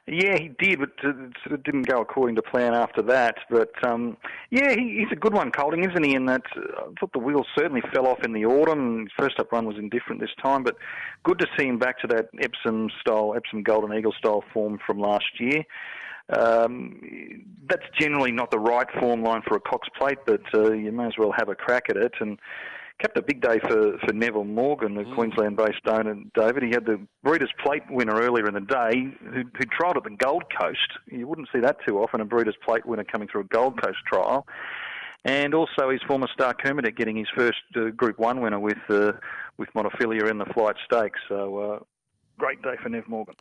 C: Yeah, he did, but it didn't go according to plan after that. But um, yeah, he, he's a good one, Kolding, isn't he? In that uh, I thought the wheels certainly fell off in the autumn. His first up run was indifferent this time, but good to see him back to that Epsom style, Epsom Golden Eagle style form from last year. Um, that's generally not the right form line for a Cox plate, but uh, you may as well have a crack at it. And kept a big day for, for Neville Morgan, the mm. Queensland-based owner, David. He had the Breeders' Plate winner earlier in the day, who, who trialled at the Gold Coast. You wouldn't see that too often, a Breeders' Plate winner coming through a Gold Coast trial. And also his former star Kermit getting his first uh, Group 1 winner with uh, with Montefilia in the Flight Stakes. So, uh, great day for Nev Morgan.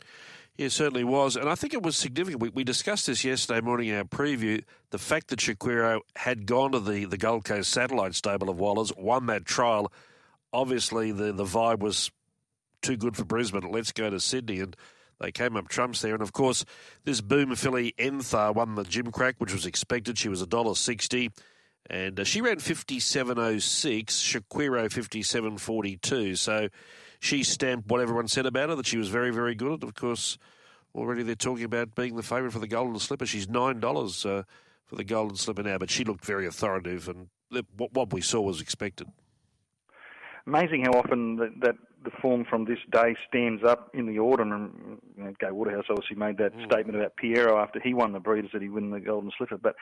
B: It certainly was. And I think it was significant. We, we, discussed this yesterday morning in our preview. The fact that Shaquiro had gone to the, the Gold Coast satellite stable of Wallers, won that trial. Obviously, the, the vibe was too good for Brisbane. Let's go to Sydney. And they came up trumps there. And of course, this boom filly Enthar won the Gimcrack, which was expected. She was $1.60. And uh, she ran 57.06, Shaquiro 57.42. So she stamped what everyone said about her, that she was very, very good. Of course, already they're talking about being the favourite for the Golden Slipper. She's $9 uh, for the Golden Slipper now, but she looked very authoritative, and what we saw was expected.
C: amazing how often that, that the form from this day stands up in the autumn. And you know, Gai Waterhouse obviously made that mm. statement about Pierro after he won the Breeders that he won the Golden Slipper, but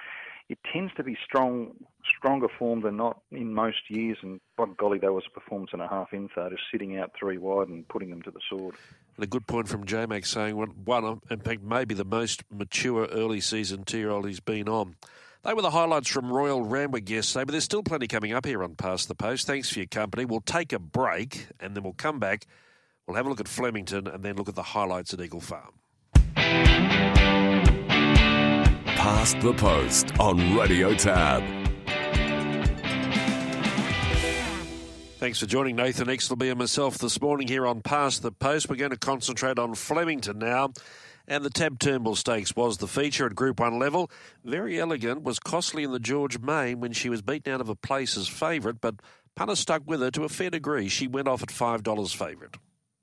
C: it tends to be strong, stronger form than not in most years. And by golly, that was a performance and a half in third, just sitting out three wide and putting them to the sword.
B: And a good point from J Mac saying one, in fact, maybe the most mature early season two year old he's been on. They were the highlights from Royal Randwick yesterday, but there's still plenty coming up here on Past the Post. Thanks for your company. We'll take a break and then we'll come back. We'll have a look at Flemington and then look at the highlights at Eagle Farm.
A: Past the Post on Radio Tab.
B: Thanks for joining Nathan Exelby and myself this morning here on Past the Post. We're going to concentrate on Flemington now. And the Tab Turnbull Stakes was the feature at Group 1 level. Verry Elleegant, was costly in the George Main when she was beaten out of a place as favourite, but Punter stuck with her to a fair degree. She went off at $5 favourite.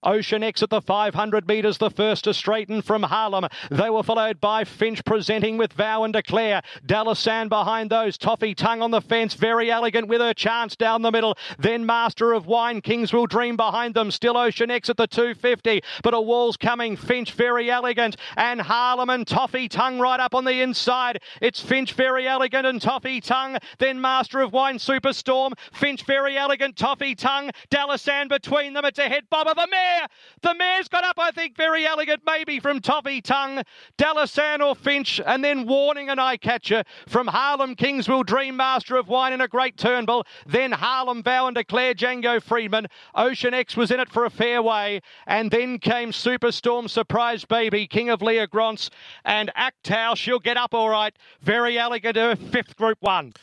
G: Ocean X at the 500 metres, the first to straighten from Harlem. They were followed by Finch presenting with Vow and Declare. Dalasan behind those. Toffee Tongue on the fence, Verry Elleegant with her chance down the middle. Then Master of Wine, Kings Will Dream behind them. Still Ocean X at the 250, but a wall's coming. Finch Verry Elleegant, and Harlem and Toffee Tongue right up on the inside. It's Finch Verry Elleegant and Toffee Tongue. Then Master of Wine, Superstorm. Finch Verry Elleegant, Toffee Tongue. Dalasan between them. It's a head bob of a mare mare. The mare's got up, I think, Verry Elleegant, maybe from Toffee Tongue, Dalasan or Finch, and then Warning and Eye Catcher from Harlem Kings Will, Dream Master of Wine and a great turnbull. Then Harlem Vow and Declare Django Freeman. Ocean X was in it for a fair way. And then came Superstorm Surprise Baby, King of Leogrance, and Aktau. She'll get up all right. Verry Elleegant, her fifth group one.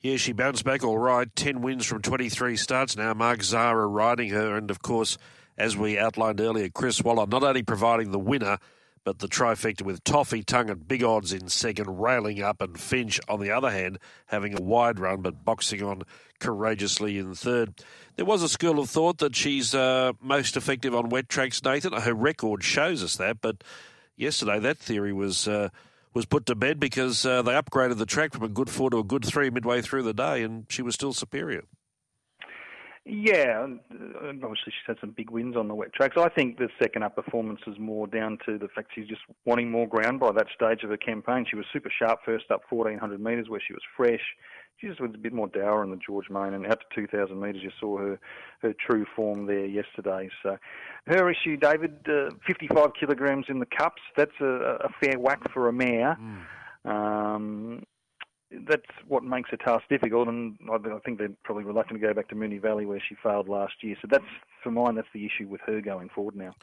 B: Yeah, she bounced back all right. 10 wins from 23 starts now. Mark Zahra riding her. And of course, as we outlined earlier, Chris Waller not only providing the winner, but the trifecta with Toffee Tongue at big odds in second, railing up, and Finch, on the other hand, having a wide run but boxing on courageously in third. There was a school of thought that she's uh, most effective on wet tracks, Nathan. Her record shows us that, but yesterday that theory was. Uh, was put to bed because uh, they upgraded the track from a good four to a good three midway through the day, and she was still superior.
C: Yeah, uh, obviously she's had some big wins on the wet tracks. I think the second up performance is more down to the fact she's just wanting more ground by that stage of her campaign. She was super sharp first up 1400 metres where she was fresh. She just was a bit more dour in the George Main and out to 2000 metres you saw her her true form there yesterday. So her issue, David, uh, 55 kilograms in the cups. That's a, a fair whack for a mare. Mm. Um, that's what makes the task difficult, and I, think they're probably reluctant to go back to Moonee Valley where she failed last year. So that's for mine. That's the issue with her going forward now.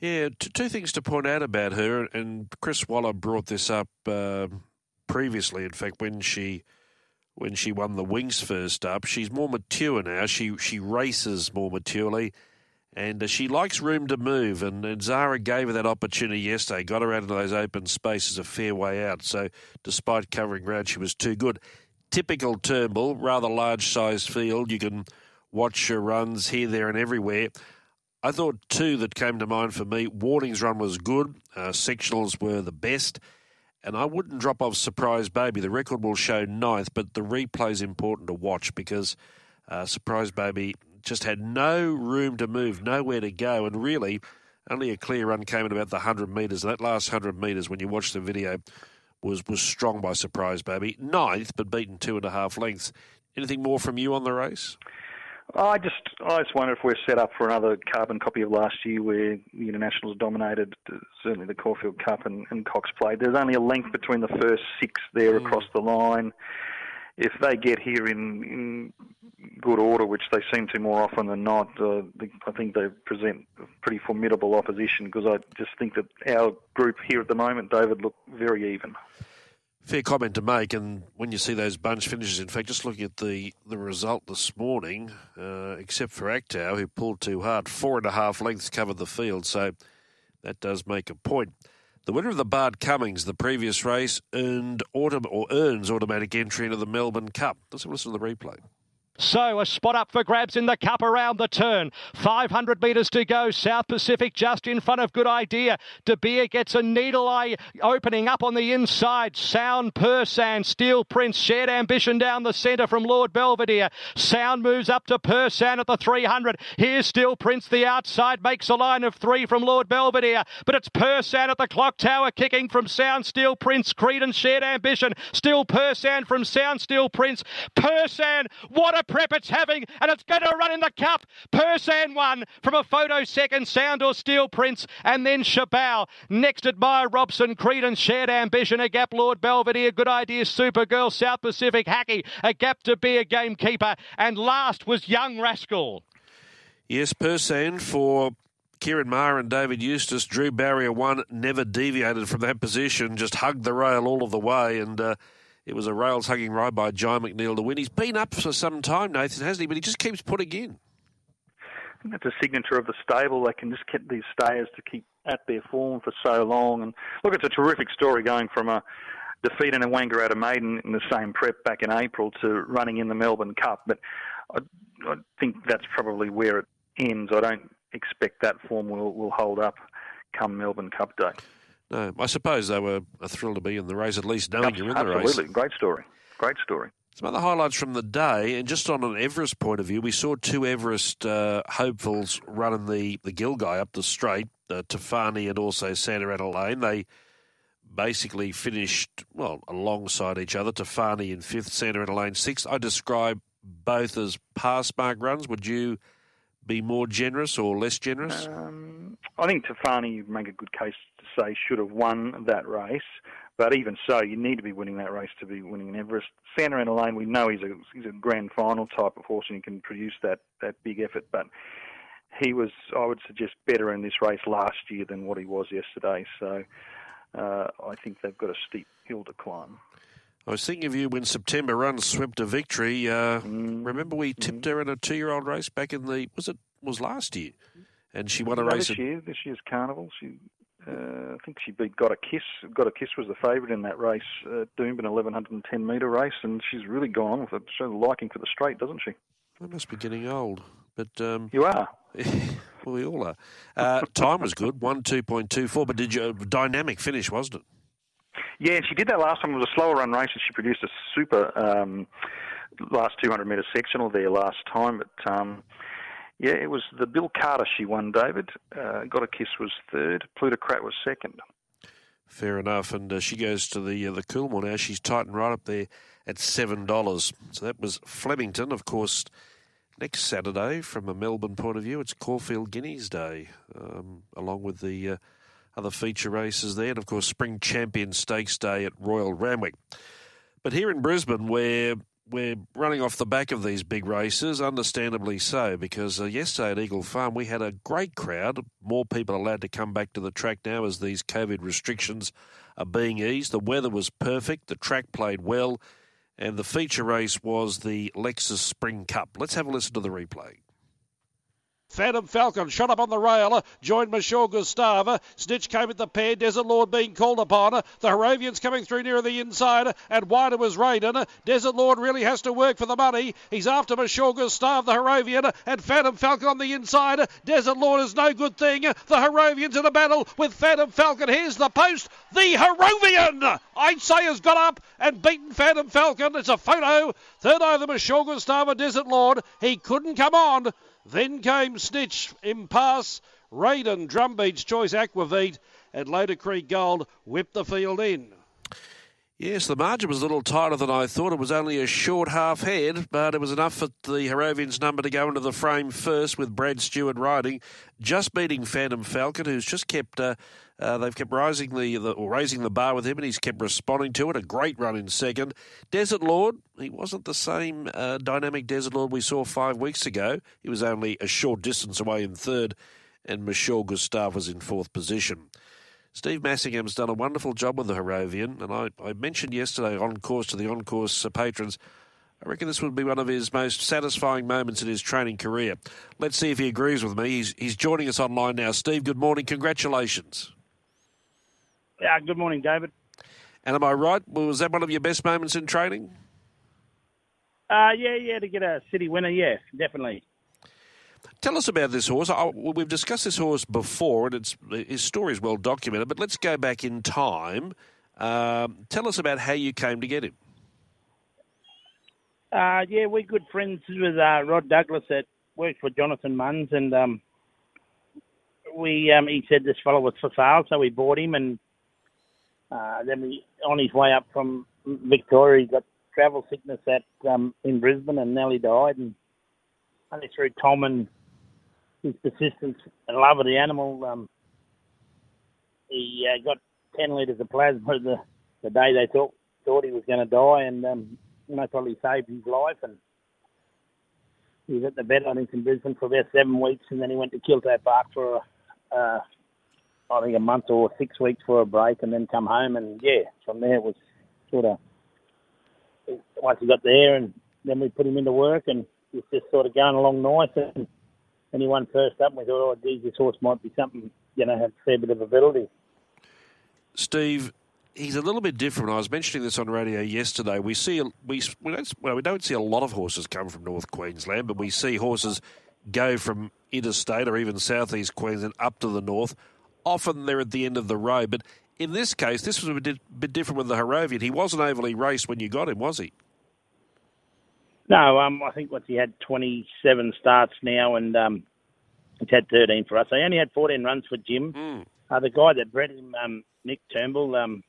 B: Yeah, t- two things to point out about her, and Chris Waller brought this up uh, previously. In fact, when she when she won the Winx first up, she's more mature now. She she races more maturely and uh, she likes room to move. And, and, Zahra gave her that opportunity yesterday, got her out into those open spaces a fair way out. So, despite covering ground, she was too good. Typical Turnbull, rather large sized field. You can watch her runs here, there, and everywhere. I thought two that came to mind for me. Warning's run was good. Uh, sectionals were the best. And I wouldn't drop off Surprise Baby. The record will show ninth, but the replay is important to watch because uh, Surprise Baby just had no room to move, nowhere to go, and really only a clear run came in about the 100 metres. That last 100 metres, when you watch the video, was, was strong by surprise, baby. Ninth, but beaten two and a half lengths. Anything more from you on the race?
C: I just, I just wonder if we're set up for another carbon copy of last year, where the internationals dominated, certainly the Caulfield Cup and, and Cox Plate. There's only a length between the first six there mm. across the line if they get here in, in good order, which they seem to more often than not, uh, I think they present pretty formidable opposition because I just think that our group here at the moment, David, look very even.
B: Fair comment to make, and when you see those bunch finishes, in fact, just looking at the, the result this morning, uh, except for Aktau, who pulled too hard, four and a half lengths covered the field, so that does make a point. The winner of the Bart Cummings, the previous race, earned autom- or earns automatic entry into the Melbourne Cup. Let's listen to the replay.
G: So a spot up for grabs in the cup around the turn. 500 metres to go. South Pacific just in front of Good Idea. De Beer gets a needle eye opening up on the inside. Sound Persan. Steel Prince. Shared Ambition down the centre from Lord Belvedere. Sound moves up to Persan at the 300. Here's Steel Prince the outside. Makes a line of three from Lord Belvedere. But it's Persan at the clock tower kicking from Sound Steel Prince. Credence Shared Ambition. Still Persan from Sound Steel Prince. Persan. What a prep it's having, and it's going to run in the cup. Persan won from a photo second, Sound or Steel Prince, and then Shabao. Next, Admire Robson, Credence, Shared Ambition, a gap, Lord Belvedere, Good Idea, Supergirl, South Pacific, Hacky, a gap to be a gamekeeper, and last was Young Rascal.
B: Yes, Persan for Ciaron Maher and David Eustace, Drew Barrier one, never deviated from that position, just hugged the rail all of the way, and uh, it was a rails hugging ride by John McNeil to win. He's been up for some time, Nathan, hasn't he? But he just keeps putting in.
C: that's a signature of the stable. They can just get these stayers to keep at their form for so long. And look, it's a terrific story going from a defeat in a Wangaratta Maiden in the same prep back in April to running in the Melbourne Cup. But I, I think that's probably where it ends. I don't expect that form will, will hold up come Melbourne Cup Day.
B: No, I suppose they were a thrill to be in the race, at least knowing you're in the race.
C: Absolutely, great story. Great story.
B: Some other highlights from the day, and just on an Everest point of view, we saw two Everest uh, hopefuls running the, the Gilgai up the straight, uh, Tofane and also Santa Ana Lane. They basically finished, well, alongside each other. Tofane in fifth, Santa Ana Lane sixth. I describe both as pass mark runs. Would you be more generous or less generous?
C: Um, I think Tofane, you make a good case to say, should have won that race. But even so, you need to be winning that race to be winning an Everest. Santa Ana Lane, we know he's a he's a grand final type of horse and he can produce that that big effort. But he was, I would suggest, better in this race last year than what he was yesterday. So uh, I think they've got a steep hill to climb.
B: I was thinking of you when September Runs swept a victory. Uh, mm. Remember we tipped mm. her in a two-year-old race back in the was it was last year, and she won a
C: no,
B: race.
C: This year, this year's carnival, she uh, I think she beat Got a Kiss. Got a Kiss was the favourite in that race, uh, Doomben 1110 metre race, and she's really gone on with it. Shows a liking for the straight, doesn't she?
B: I must be getting old, but um,
C: you are.
B: well, we all are. Uh, time was good, one two point two four, but did you dynamic finish, wasn't it?
C: Yeah, she did that last time. It was a slower run race, and she produced a super um, last 200 metre sectional there last time. But um, yeah, it was the Bill Carter she won, David. Uh, Got a Kiss was third. Plutocrat was second.
B: Fair enough. And uh, she goes to the uh, the Coolmore now. She's tightened right up there at $7. So that was Flemington. Of course, next Saturday, from a Melbourne point of view, it's Caulfield Guineas Day, um, along with the uh, other feature races there. And, of course, Spring Champion Stakes Day at Royal Randwick. But here in Brisbane, where we're running off the back of these big races, understandably so, because uh, yesterday at Eagle Farm we had a great crowd. More people allowed to come back to the track now as these COVID restrictions are being eased. The weather was perfect, the track played well, and the feature race was the Lexus Spring Cup. Let's have a listen to the replay.
H: Phantom Falcon shot up on the rail, joined Michelle Gustave. Snitch came at the pair, Desert Lord being called upon. The Harrovians coming through near the inside, and wider was Raiden. Desert Lord really has to work for the money. He's after Michelle Gustave, the Harrovian, and Phantom Falcon on the inside. Desert Lord is no good thing. The Harrovians in a battle with Phantom Falcon. Here's the post. The Harrovian, I'd say, has got up and beaten Phantom Falcon. It's a photo. Third over Michelle Gustave, Desert Lord. He couldn't come on. Then came Snitch, Impasse, Raiden, Drumbeats, Choice Aquavit, and Loader Creek Gold whipped the field in.
B: Yes, the margin was a little tighter than I thought. It was only a short half head, but it was enough for the Harrovians number to go into the frame first with Brad Stewart riding, just beating Phantom Falcon, who's just kept uh, uh, they've kept rising the, the, or raising the bar with him, and he's kept responding to it. A great run in second. Desert Lord, he wasn't the same uh, dynamic Desert Lord we saw five weeks ago. He was only a short distance away in third, and Michelle Gustave was in fourth position. Steve Massingham's done a wonderful job with the Harrovian, and I, I mentioned yesterday on course to the on course uh, patrons. I reckon this would be one of his most satisfying moments in his training career. Let's see if he agrees with me. He's, he's joining us online now. Steve, good morning. Congratulations.
I: Yeah, good morning, David.
B: And am I right? Was that one of your best moments in training?
I: Uh, yeah, yeah, to get a city winner, yeah, definitely.
B: Tell us about this horse. I, we've discussed this horse before, and it's his story is well documented. But let's go back in time. Um, tell us about how you came to get him.
I: Uh, yeah, we're good friends with uh, Rod Douglas that worked for Jonathan Munns, and um, we um, he said this fellow was for sale, so we bought him, and uh, then we on his way up from Victoria, he got travel sickness at um, in Brisbane and nearly died, and only through Tom and his persistence and love of the animal, um, he uh, got ten litres of plasma the the day they thought thought he was going to die, and um, most probably saved his life. And he was at the vet, I think, in Brisbane for about seven weeks, and then he went to Kilto Park for, uh, I think, a month or six weeks for a break, and then come home. And yeah, from there it was sort of once he got there, and then we put him into work, and he's just sort of going along nice. And, and he won first up, and we thought, oh, geez, this horse might be something, you know, have a fair bit of ability.
B: Steve, he's a little bit different. I was mentioning this on radio yesterday. We see we we don't well, we don't see a lot of horses come from North Queensland, but we see horses go from interstate or even southeast Queensland up to the north. Often they're at the end of the row. but in this case, this was a bit, bit different with the Harrovian. He wasn't overly raced when you got him, was he?
I: No, um, I think what he had 27 starts now, and um, he's had 13 for us. He only had 14 runs for Jim.
B: Mm.
I: Uh, the guy that bred him, um, Nick Turnbull, um,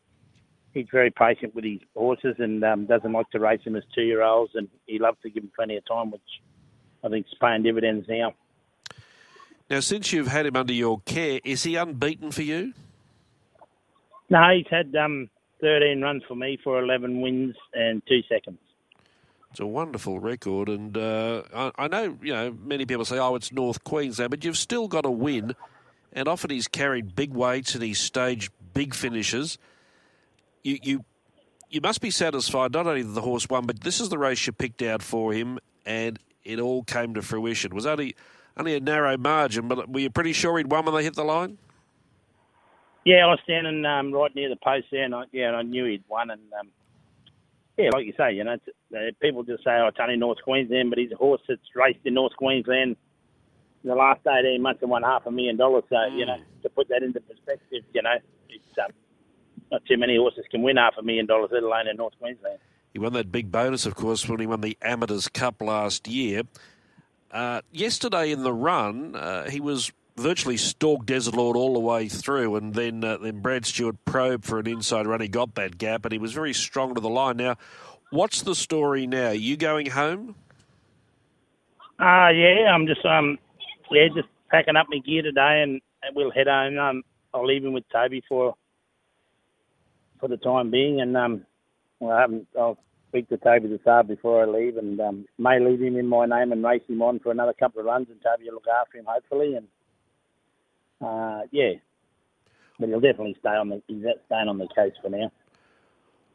I: he's very patient with his horses and um, doesn't like to race them as two-year-olds, and he loves to give them plenty of time, which I think is paying dividends now.
B: Now, since you've had him under your care, is he unbeaten for you?
I: No, he's had um, 13 runs for me for 11 wins and two seconds.
B: It's a wonderful record, and uh, I, I, know you know many people say, "Oh, it's North Queensland," but you've still got to win. And often he's carried big weights and he's staged big finishes. You you you must be satisfied not only that the horse won, but this is the race you picked out for him, and it all came to fruition. It was only only a narrow margin, but were you pretty sure he'd won when they hit the line?
I: Yeah, I was standing um, right near the post there, and I, yeah, and I knew he'd won. And um, yeah, like you say, you know, uh, people just say, "Oh, it's only North Queensland," but he's a horse that's raced in North Queensland in the last eighteen months and won half a million dollars. So mm. you know, to put that into perspective, you know, it's um, not too many horses can win half a million dollars, let alone in North Queensland.
B: He won that big bonus, of course, when he won the Amateurs Cup last year. Uh, yesterday in the run, uh, he was virtually stalked Desert Lord all the way through, and then uh, then Brad Stewart probed for an inside run. He got that gap, and he was very strong to the line. Now, what's the story now? Are you going home?
I: Uh yeah, I'm just um yeah just packing up my gear today, and, and we'll head home. Um, I'll leave him with Toby for for the time being, and um, I haven't. I'll speak to Toby this afternoon before I leave, and um, may leave him in my name and race him on for another couple of runs, and Toby will look after him hopefully, and uh, yeah, but he'll definitely stay on the he's staying on the case for now.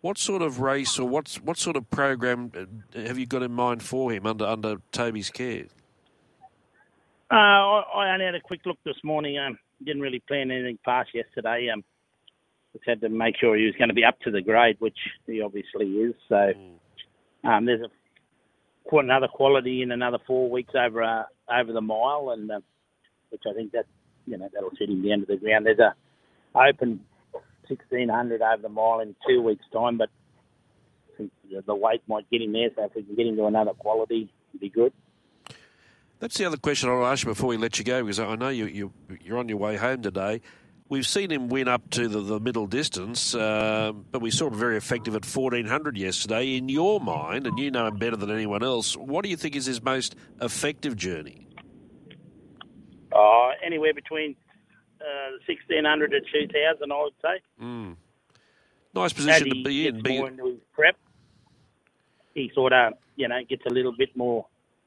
B: What sort of race or what what sort of program uh, have you got in mind for him under under Toby's care?
I: Uh, I, I only had a quick look this morning. Um, didn't really plan anything past yesterday. Um, just had to make sure he was going to be up to the grade, which he obviously is. So mm. um, there's a quite another quality in another four weeks over uh, over the mile, and uh, which I think that you know that'll set him down to the end of the ground. There's a open 1600 over the mile in two weeks' time, but the weight might get him there. So if we can get him to another quality, it'd be good.
B: That's the other question I'll ask you before we let you go, because I know you, you you're on your way home today. We've seen him win up to the, the middle distance, uh, but we saw him very effective at 1400 yesterday. In your mind, and you know him better than anyone else, what do you think is his most effective journey?
I: Uh, anywhere between uh, 1600 to 2000, I would say.
B: Mm. Nice position to be in.
I: More into his prep. He sort of, you know, gets a little bit more,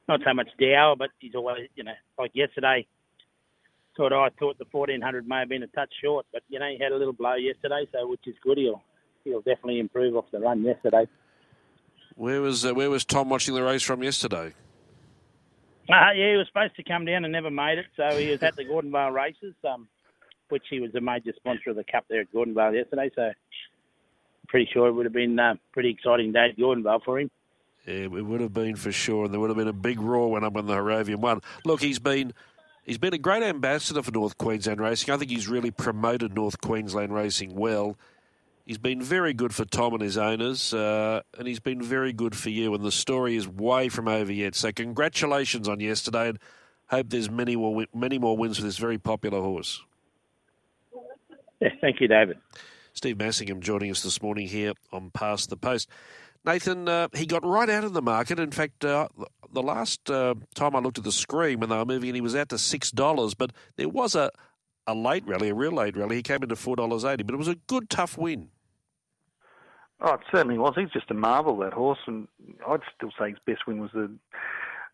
I: not so much dower, but he's always, you know, like yesterday, sort of I thought the 1400 may have been a touch short, but, you know, he had a little blow yesterday, so which is good. He'll, he'll definitely improve off the run yesterday.
B: Where was uh, where was Tom watching the race from yesterday?
I: Uh, yeah, he was supposed to come down and never made it, so he was at the Gordonvale races, um, which he was a major sponsor of the Cup there at Gordonvale yesterday. So, pretty sure it would have been a uh, pretty exciting day at Gordonvale for him.
B: Yeah, it would have been for sure, and there would have been a big roar when up when the Harrovian one. Look, he's been he's been a great ambassador for North Queensland racing. I think he's really promoted North Queensland racing well. He's been very good for Tom and his owners, uh, and he's been very good for you. And the story is way from over yet. So congratulations on yesterday, and hope there's many more many more wins for this very popular horse.
I: Yeah, thank you, David.
B: Steve Massingham joining us this morning here on Past the Post. Nathan, uh, he got right out of the market. In fact, uh, the last uh, time I looked at the screen when they were moving in, he was out to six dollars. But there was a a late rally, a real late rally. He came into four dollars eighty, but it was a good, tough win.
C: Oh, it certainly was. He's just a marvel, that horse, and I'd still say his best win was the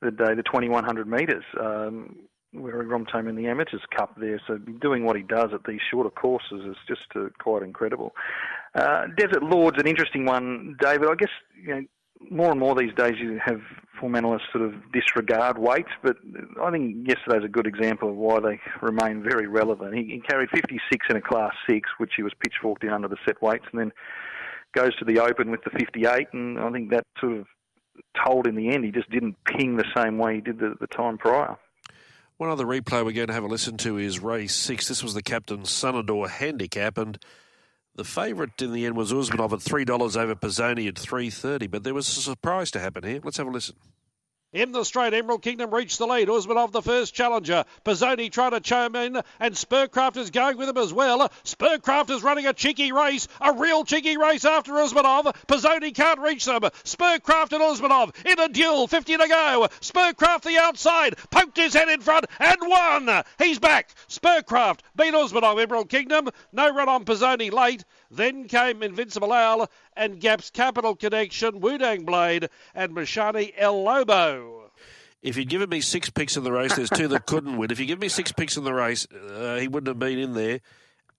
C: the day, the 2100 metres, um, where he romped home in the Amateurs Cup there. So doing what he does at these shorter courses is just uh, quite incredible. Uh, Desert Lord's an interesting one, David. I guess you know more and more these days you have form analysts sort of disregard weights, but I think yesterday's a good example of why they remain very relevant. He, he carried 56 in a Class 6, which he was pitchforked in under the set weights, and then goes to the Open with the 58, and I think that sort of told in the end he just didn't ping the same way he did the, the time prior.
B: One other replay we're going to have a listen to is race six. This was the captain's Sunador handicap, and the favourite in the end was Usmanov at three dollars over Pizzoni at three thirty. But there was a surprise to happen here. Let's have a listen.
H: In the straight, Emerald Kingdom reached the lead. Usmanov the first challenger. Pizzoni trying to chime in, and Spurcraft is going with him as well. Spurcraft is running a cheeky race, a real cheeky race after Usmanov. Pizzoni can't reach them. Spurcraft and Usmanov in a duel, 50 to go. Spurcraft the outside, poked his head in front and won. He's back. Spurcraft beat Usmanov, Emerald Kingdom. No run on Pizzoni late. Then came Invincible Owl and Gap's Capital Connection, Wudang Blade, and Mashani El Lobo.
B: If you'd given me six picks in the race, there's two that couldn't win. If you give me six picks in the race, uh, he wouldn't have been in there.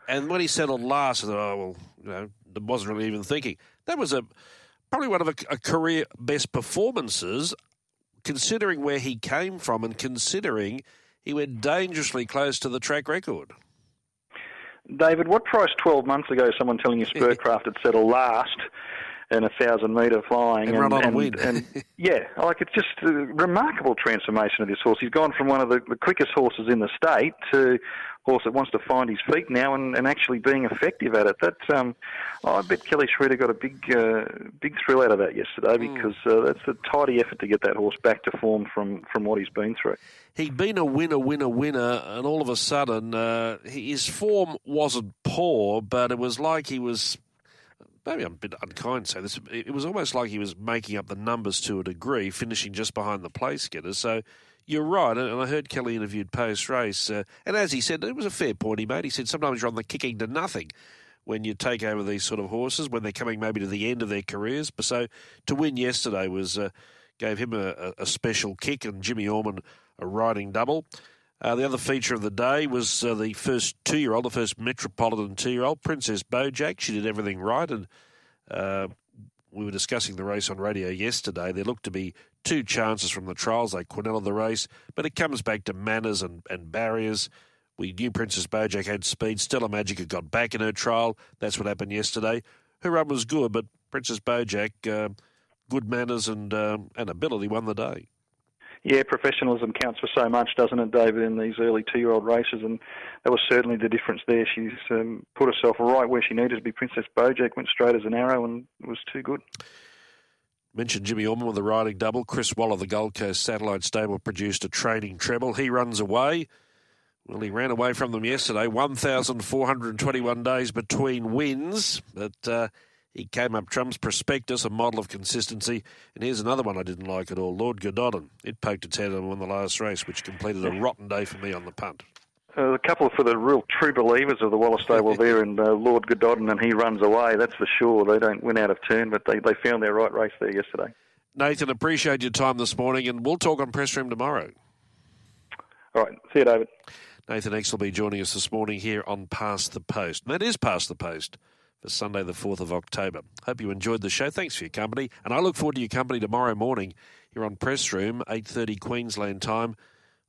B: And when he settled last, I thought, oh, well, you know, wasn't really even thinking. That was a probably one of a, a career best performances, considering where he came from and considering he went dangerously close to the track record.
C: David, what price 12 months ago someone telling you Spurcraft had settled last in a thousand metre flying
B: and, and run on and, a win.
C: and yeah, like it's just a remarkable transformation of this horse. He's gone from one of the, the quickest horses in the state to horse that wants to find his feet now and, and actually being effective at it. That um, I bet Kelly Schweida got a big uh, big thrill out of that yesterday hmm. because uh, that's a tidy effort to get that horse back to form from, from what he's been through.
B: He'd been a winner, winner, winner, and all of a sudden uh, his form wasn't poor, but it was like he was maybe I'm a bit unkind to say this. It was almost like he was making up the numbers to a degree, finishing just behind the place getters. So you're right, and I heard Kelly interviewed post race, uh, and as he said, it was a fair point he made. He said sometimes you're on the kicking to nothing when you take over these sort of horses when they're coming maybe to the end of their careers. But so to win yesterday was uh, gave him a, a, special kick, and Jimmy Orman a riding double. Uh, the other feature of the day was uh, the first two-year-old, the first Metropolitan two-year-old, Princess Bojack. She did everything right, and uh, we were discussing the race on radio yesterday. There looked to be two chances from the trials. They Quinella of the race, but it comes back to manners and, and barriers. We knew Princess Bojack had speed. Stella had got back in her trial. That's what happened yesterday. Her run was good, but Princess Bojack, uh, good manners and um, and ability, won the day.
C: Yeah, professionalism counts for so much, doesn't it, David, in these early two-year-old races? And that was certainly the difference there. She's um, put herself right where she needed to be. Princess Bojack went straight as an arrow and was too good.
B: Mentioned Jimmy Orman with the riding double. Chris Waller, the Gold Coast Satellite Stable, produced a training treble. He runs away. Well, he ran away from them yesterday. 1,421 days between wins, but uh, he came up Trump's prospectus, a model of consistency. And here's another one I didn't like at all Lord Godolphin. It poked its head and won the last race, which completed a rotten day for me on the punt.
C: Uh, a couple for the real true believers of the Waller Stable there, and uh, Lord Godolphin, and he runs away. That's for sure. They don't win out of turn, but they, they found their right race there yesterday.
B: Nathan, appreciate your time this morning, and we'll talk on press room tomorrow.
C: All right, see you, David.
B: Nathan Exelby joining us this morning here on Past the Post. And that is Past the Post for Sunday, the 4th of October. Hope you enjoyed the show. Thanks for your company. And I look forward to your company tomorrow morning here on Press Room, 8.30 Queensland time.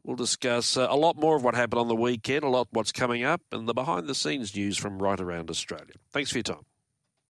B: We'll discuss uh, a lot more of what happened on the weekend, a lot what's coming up, and the behind the scenes news from right around Australia. Thanks for your time.